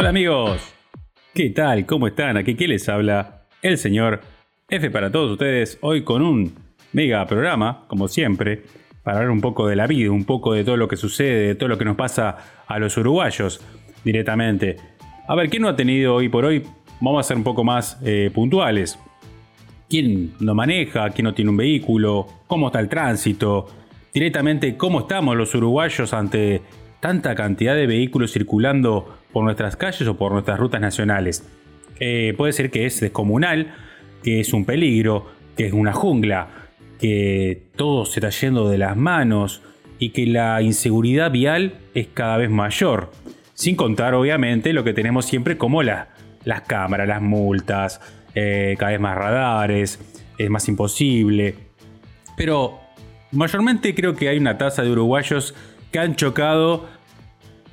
Hola amigos, ¿qué tal? ¿Cómo están? Aquí ¿qué les habla el señor F para todos ustedes, hoy con un mega programa, como siempre, para hablar un poco de la vida, un poco de todo lo que sucede, de todo lo que nos pasa a los uruguayos directamente. A ver, ¿quién no ha tenido hoy por hoy? Vamos a ser un poco más eh, puntuales. ¿Quién no maneja? ¿Quién no tiene un vehículo? ¿Cómo está el tránsito? Directamente, ¿cómo estamos los uruguayos ante tanta cantidad de vehículos circulando por nuestras calles o por nuestras rutas nacionales? Eh, puede ser que es descomunal, que es un peligro, que es una jungla, que todo se está yendo de las manos y que la inseguridad vial es cada vez mayor. Sin contar, obviamente, lo que tenemos siempre como las cámaras, las multas, eh, cada vez más radares, es más imposible. Pero mayormente creo que hay una tasa de uruguayos que han chocado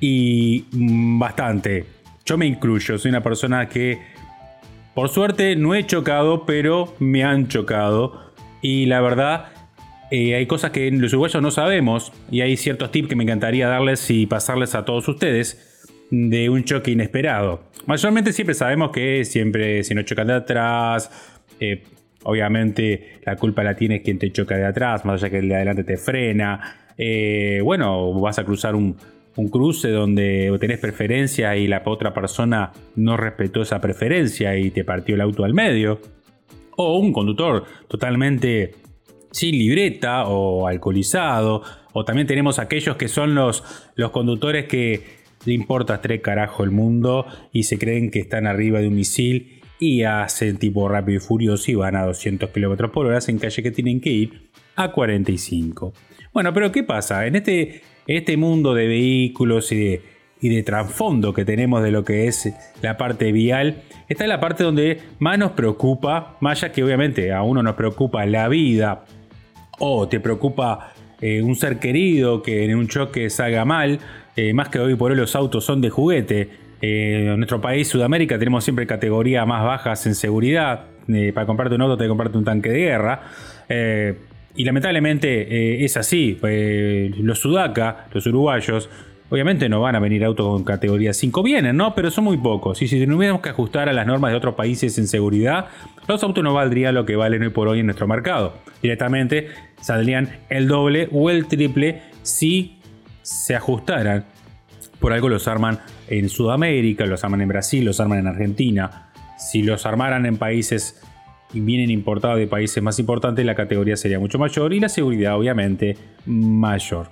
y bastante. Yo me incluyo, soy una persona que por suerte no he chocado, pero me han chocado. Y la verdad, eh, hay cosas que los uruguayos no sabemos y hay ciertos tips que me encantaría darles y pasarles a todos ustedes de un choque inesperado. Mayormente siempre sabemos que siempre si no chocan de atrás, eh, obviamente la culpa la tienes quien te choca de atrás, más allá que el de adelante te frena. Eh, bueno, vas a cruzar un, un cruce donde tenés preferencia y la otra persona no respetó esa preferencia y te partió el auto al medio. O un conductor totalmente sin libreta o alcoholizado. O también tenemos aquellos que son los, los conductores que le importa tres carajo el mundo y se creen que están arriba de un misil y hacen tipo rápido y furioso y van a 200 km por hora en calle que tienen que ir a 45. Bueno, pero ¿qué pasa? En este este mundo de vehículos y de, trasfondo que tenemos de lo que es la parte vial, está en la parte donde más nos preocupa, más allá que obviamente a uno nos preocupa la vida o te preocupa eh, un ser querido que en un choque salga mal, eh, más que hoy por hoy los autos son de juguete. Eh, en nuestro país, Sudamérica, tenemos siempre categorías más bajas en seguridad. para comprarte un auto, te comprarte un tanque de guerra. Y lamentablemente eh, es así. Eh, los sudaca, los uruguayos, obviamente no van a venir autos con categoría 5. Vienen, ¿no? Pero son muy pocos. Y si tuviéramos que ajustar a las normas de otros países en seguridad, los autos no valdrían lo que valen hoy por hoy en nuestro mercado. Directamente saldrían el doble o el triple si se ajustaran. Por algo los arman en Sudamérica, los arman en Brasil, los arman en Argentina. Si los armaran en países vienen importados de países más importantes, la categoría sería mucho mayor y la seguridad obviamente mayor.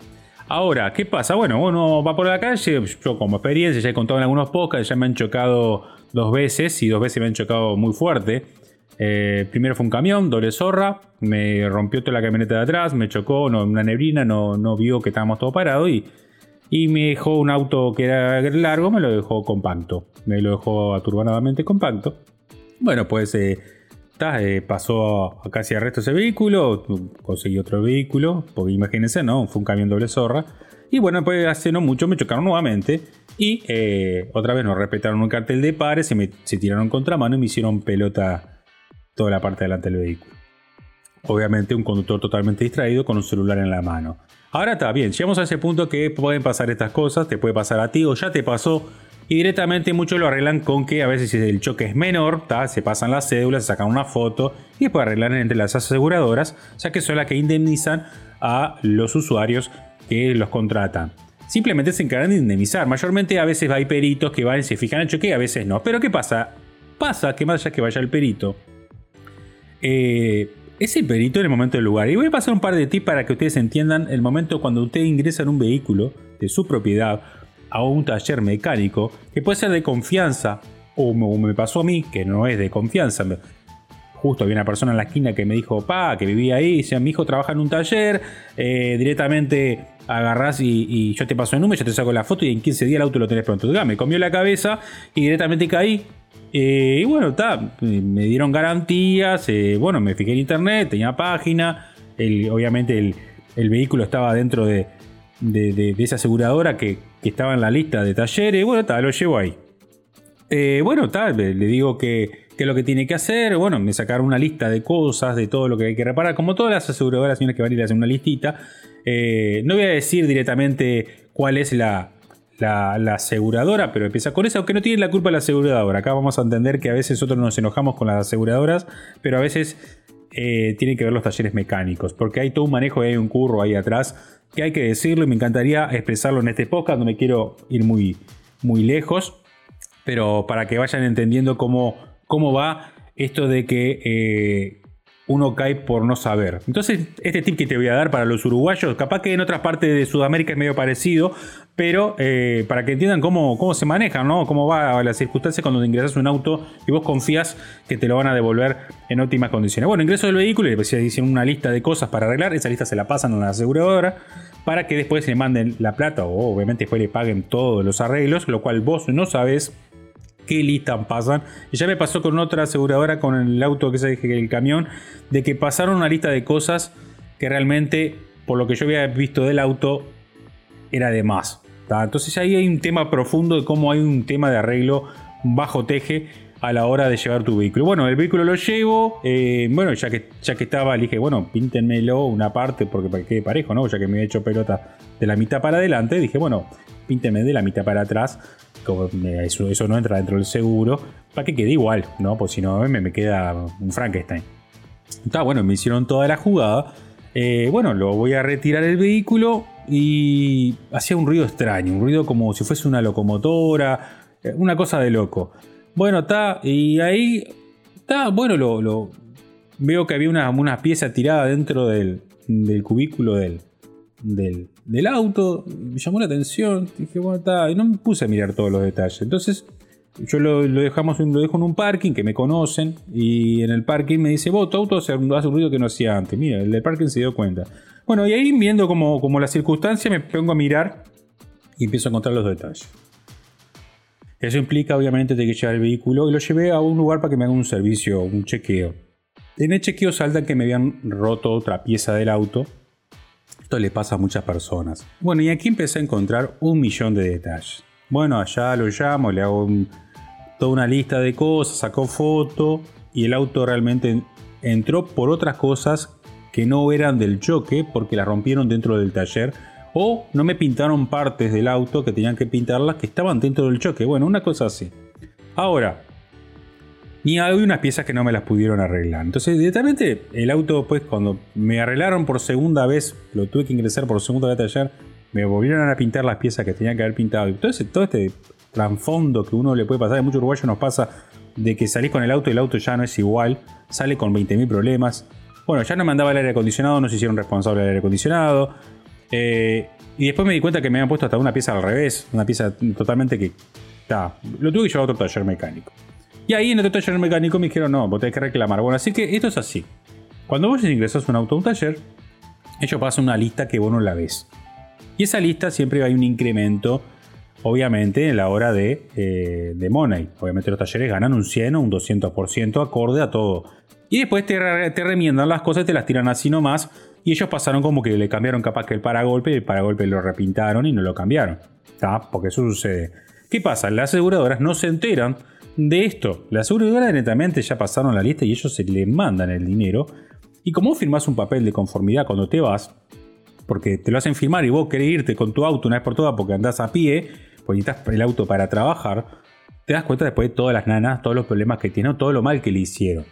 Ahora, ¿qué pasa? Bueno, uno va por la calle, yo como experiencia ya he contado en algunos podcasts, ya me han chocado dos veces y dos veces me han chocado muy fuerte. Eh, primero fue un camión, doble zorra, me rompió toda la camioneta de atrás, me chocó, no, una neblina, no, no vio que estábamos todos parados y, y me dejó un auto que era largo, me lo dejó compacto, me lo dejó aturbadamente compacto. Bueno, pues eh, eh, pasó casi al resto ese vehículo, conseguí otro vehículo, porque imagínense, ¿no? Fue un camión doble zorra. Y bueno, pues hace no mucho me chocaron nuevamente y eh, otra vez no respetaron un cartel de pares, se, me, se tiraron contramano y me hicieron pelota toda la parte delante del vehículo. Obviamente un conductor totalmente distraído con un celular en la mano. Ahora está bien, llegamos a ese punto que pueden pasar estas cosas, te puede pasar a ti o ya te pasó y directamente muchos lo arreglan con que a veces si el choque es menor, se pasan las cédulas, se sacan una foto y después arreglan entre las aseguradoras, ya que son las que indemnizan a los usuarios que los contratan. Simplemente se encargan de indemnizar. Mayormente a veces hay peritos que van y se fijan el choque y a veces no. Pero ¿qué pasa? Pasa que más allá que vaya el perito, eh, es el perito en el momento del lugar. Y voy a pasar un par de tips para que ustedes entiendan el momento cuando usted ingresa en un vehículo de su propiedad a un taller mecánico que puede ser de confianza o me pasó a mí que no es de confianza. Justo había una persona en la esquina que me dijo, pa, que vivía ahí, decía, mi hijo trabaja en un taller, eh, directamente agarrás y, yo te paso el número, yo te saco la foto y en 15 días el auto lo tenés pronto. me comió la cabeza y directamente caí. Eh, y bueno, está, me dieron garantías, eh, bueno, me fijé en internet, tenía página, obviamente el, vehículo estaba dentro de, de esa aseguradora que que estaba en la lista de talleres. Bueno, tal, lo llevo ahí. Eh, bueno, tal, le digo que, es lo que tiene que hacer. Bueno, me sacaron una lista de cosas, de todo lo que hay que reparar. Como todas las aseguradoras, señores que van a ir a hacer una listita. Eh, no voy a decir directamente cuál es la, la, aseguradora, pero empieza con eso, aunque no tiene la culpa la aseguradora. Acá vamos a entender que a veces nosotros nos enojamos con las aseguradoras, pero a veces eh, tiene que ver los talleres mecánicos, porque hay todo un manejo y hay un curro ahí atrás que hay que decirlo y me encantaría expresarlo en este podcast, no me quiero ir muy, muy lejos, pero para que vayan entendiendo cómo, cómo va esto de que eh, uno cae por no saber. Entonces, este tip que te voy a dar para los uruguayos, capaz que en otras partes de Sudamérica es medio parecido, pero eh, para que entiendan cómo, cómo se maneja, ¿no? cómo va la circunstancia cuando te ingresas un auto y vos confías que te lo van a devolver en óptimas condiciones. Bueno, ingreso del vehículo y después dicen una lista de cosas para arreglar, esa lista se la pasan a la aseguradora para que después le manden la plata o obviamente después le paguen todos los arreglos, lo cual vos no sabes qué lista pasan. Ya me pasó con otra aseguradora con el auto que se dije el camión, de que pasaron una lista de cosas que realmente, por lo que yo había visto del auto, era de más. Entonces ahí hay un tema profundo de cómo hay un tema de arreglo bajo teje a la hora de llevar tu vehículo. Bueno, el vehículo lo llevo, eh, bueno, ya que, ya que estaba, le dije, bueno, píntenmelo una parte porque para que quede parejo, ¿no? Ya que me había hecho pelota de la mitad para adelante, dije, bueno, píntenme de la mitad para atrás eso, no entra dentro del seguro, para que quede igual, ¿no? Pues si no, me, me queda un Frankenstein. Está bueno, me hicieron toda la jugada. Eh, bueno, lo voy a retirar el vehículo y hacía un ruido extraño, un ruido como si fuese una locomotora, eh, una cosa de loco. Bueno, está, y ahí está, bueno, lo, veo que había una, una pieza tirada dentro del, del cubículo del, del, auto, me llamó la atención, dije, bueno, está, y no me puse a mirar todos los detalles. Entonces, yo lo, dejamos, lo dejo en un parking que me conocen, y en el parking me dice, vos, tu auto hace, un ruido que no hacía antes. Mira, el del parking se dio cuenta. Bueno, y ahí viendo como, como la circunstancia, me pongo a mirar y empiezo a encontrar los detalles. Eso implica, obviamente, de que llevar el vehículo y lo llevé a un lugar para que me haga un servicio, un chequeo. En el chequeo salta que me habían roto otra pieza del auto esto le pasa a muchas personas. Bueno, y aquí empecé a encontrar un millón de detalles. Bueno, allá lo llamo, le hago toda una lista de cosas, sacó foto y el auto realmente entró por otras cosas que no eran del choque porque las rompieron dentro del taller o no me pintaron partes del auto que tenían que pintarlas que estaban dentro del choque. Bueno, una cosa así. Ahora, ni hay unas piezas que no me las pudieron arreglar. Entonces, directamente el auto, pues cuando me arreglaron por segunda vez, lo tuve que ingresar por segunda vez ayer, me volvieron a pintar las piezas que tenían que haber pintado. Y todo, este trasfondo que uno le puede pasar, a muchos uruguayos nos pasa de que salís con el auto y el auto ya no es igual, sale con 20.000 problemas. Bueno, ya no me andaba el aire acondicionado, no se hicieron responsable del aire acondicionado. Eh, y después me di cuenta que me habían puesto hasta una pieza al revés, una pieza totalmente que... está lo tuve que llevar a otro taller mecánico. Y ahí en el taller mecánico me dijeron, no, vos tenés que reclamar. Bueno, así que esto es así. Cuando vos ingresas un auto a un taller, ellos pasan una lista que vos no la ves. Y esa lista siempre hay un incremento, obviamente, en la hora de, eh, de money. Obviamente los talleres ganan un 100 o un 200% acorde a todo. Y después te, te remiendan las cosas, te las tiran así nomás. Y ellos pasaron como que le cambiaron capaz que el paragolpe, el paragolpe lo repintaron y no lo cambiaron. ¿Está? Porque eso sucede. ¿Qué pasa? Las aseguradoras no se enteran de esto. La aseguradora netamente ya pasaron la lista y ellos se le mandan el dinero. Y como firmás un papel de conformidad cuando te vas, porque te lo hacen firmar y vos querés irte con tu auto una vez por todas porque andás a pie, porque necesitas el auto para trabajar, te das cuenta después de todas las nanas, todos los problemas que tiene, todo lo mal que le hicieron.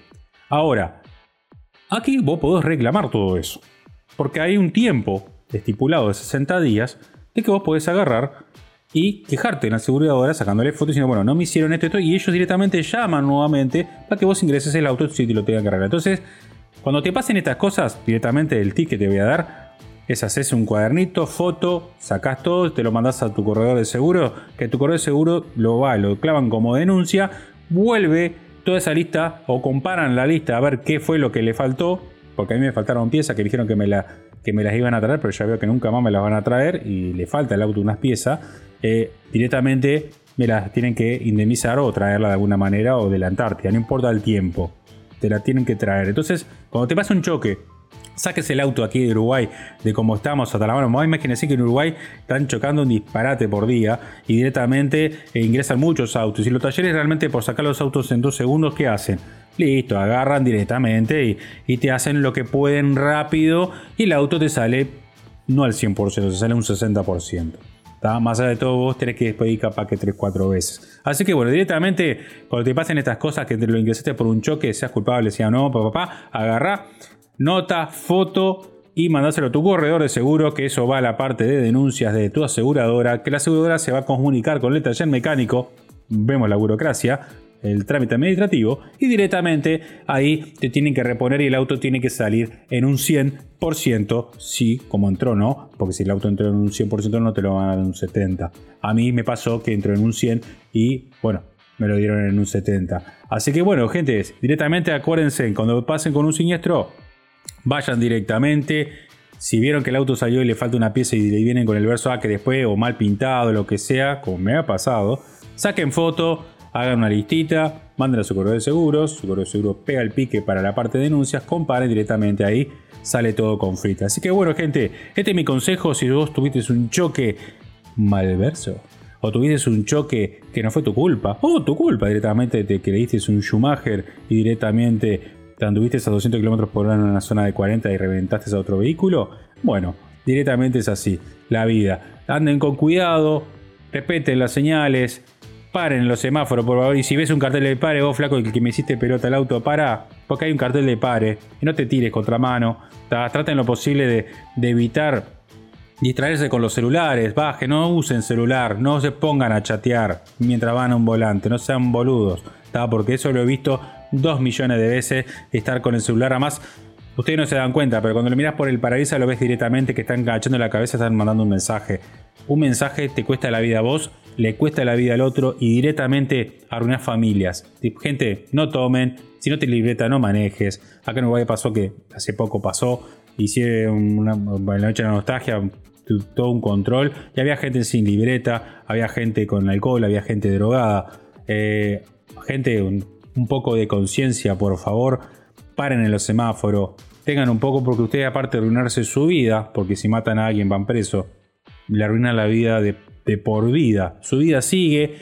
Ahora, aquí vos podés reclamar todo eso. Porque hay un tiempo estipulado de 60 días de que vos podés agarrar y quejarte en la aseguradora sacándole fotos diciendo, bueno, no me hicieron esto, esto, y ellos directamente llaman nuevamente para que vos ingreses el auto si te lo tengan que arreglar. Entonces, cuando te pasen estas cosas, directamente el ticket te voy a dar es haces un cuadernito, foto, sacás todo, te lo mandás a tu corredor de seguro, que tu corredor de seguro lo va, lo clavan como denuncia, vuelve toda esa lista o comparan la lista a ver qué fue lo que le faltó, porque a mí me faltaron piezas que dijeron que me, la, que me las iban a traer, pero ya veo que nunca más me las van a traer y le falta el auto unas piezas. Eh, directamente me las tienen que indemnizar o traerla de alguna manera o de la Antártida, no importa el tiempo, te la tienen que traer. Entonces, cuando te pasa un choque, saques el auto aquí de Uruguay, de cómo estamos hasta la mano. Imagínense que en Uruguay están chocando un disparate por día y directamente eh, ingresan muchos autos. Y los talleres realmente por sacar los autos en dos segundos, ¿qué hacen? Listo, agarran directamente y, te hacen lo que pueden rápido y el auto te sale no al 100%, te sale un 60%. Más allá de todo, vos tenés que después ir capaz que 3-4 veces. Así que bueno, directamente, cuando te pasen estas cosas que te lo ingresaste por un choque, seas culpable, sea no, papá, papá, agarrá, nota, foto y mandáselo a tu corredor de seguro, que eso va a la parte de denuncias de tu aseguradora, que la aseguradora se va a comunicar con el taller mecánico, vemos la burocracia, el trámite administrativo y directamente ahí te tienen que reponer y el auto tiene que salir en un 100%, sí, como entró, ¿no? Porque si el auto entró en un 100% no te lo van a dar en un 70%. A mí me pasó que entró en un 100 y bueno, me lo dieron en un 70. Así que bueno, gente, directamente acuérdense, cuando pasen con un siniestro, vayan directamente. Si vieron que el auto salió y le falta una pieza y le vienen con el verso A que después o mal pintado, lo que sea, como me ha pasado, saquen foto, hagan una listita, manden a su correo de seguros, su correo de seguros pega el pique para la parte de denuncias, comparen directamente ahí, sale todo con frita. Así que bueno, gente, este es mi consejo si vos tuviste un choque malverso. O tuviste un choque que no fue tu culpa, o tu culpa directamente te diste un Schumacher y directamente te anduviste a 200 km por hora en una zona de 40 y reventaste a otro vehículo. Bueno, directamente es así, la vida. Anden con cuidado, respeten las señales, paren en los semáforos, por favor. Y si ves un cartel de pare, vos flaco, el que me hiciste pelota al auto, para, porque hay un cartel de pare. Y no te tires contra mano. Traten lo posible de, evitar distraerse con los celulares. Baje, no usen celular, no se pongan a chatear mientras van a un volante, no sean boludos. Porque eso lo he visto dos millones de veces, estar con el celular. Además, Ustedes no se dan cuenta, pero cuando lo miras por el paraíso lo ves directamente que están agachando la cabeza, están mandando un mensaje. Un mensaje te cuesta la vida a vos, le cuesta la vida al otro y directamente arruinas familias. Gente, no tomen, si no te libreta, no manejes. Acá en Uruguay pasó que hace poco pasó, hicieron una, en la noche de la nostalgia todo un control y había gente sin libreta, había gente con alcohol, había gente drogada. Eh, gente, un poco de conciencia, por favor paren en los semáforos, tengan un poco porque ustedes aparte de arruinarse su vida, porque si matan a alguien van preso, le arruinan la vida de, por vida. Su vida sigue,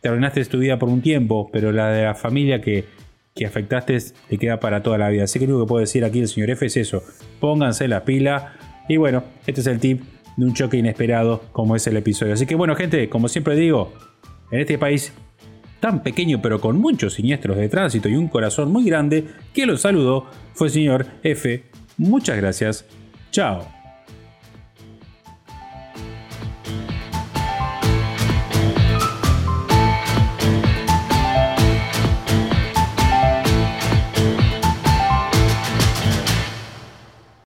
te arruinaste tu vida por un tiempo, pero la de la familia que, que afectaste te queda para toda la vida. Así que lo que puedo decir aquí el señor F es eso, pónganse la pila y bueno, este es el tip de un choque inesperado como es el episodio. Así que bueno gente, como siempre digo, en este país tan pequeño pero con muchos siniestros de tránsito y un corazón muy grande, que lo saludó fue el señor F. Muchas gracias. Chao.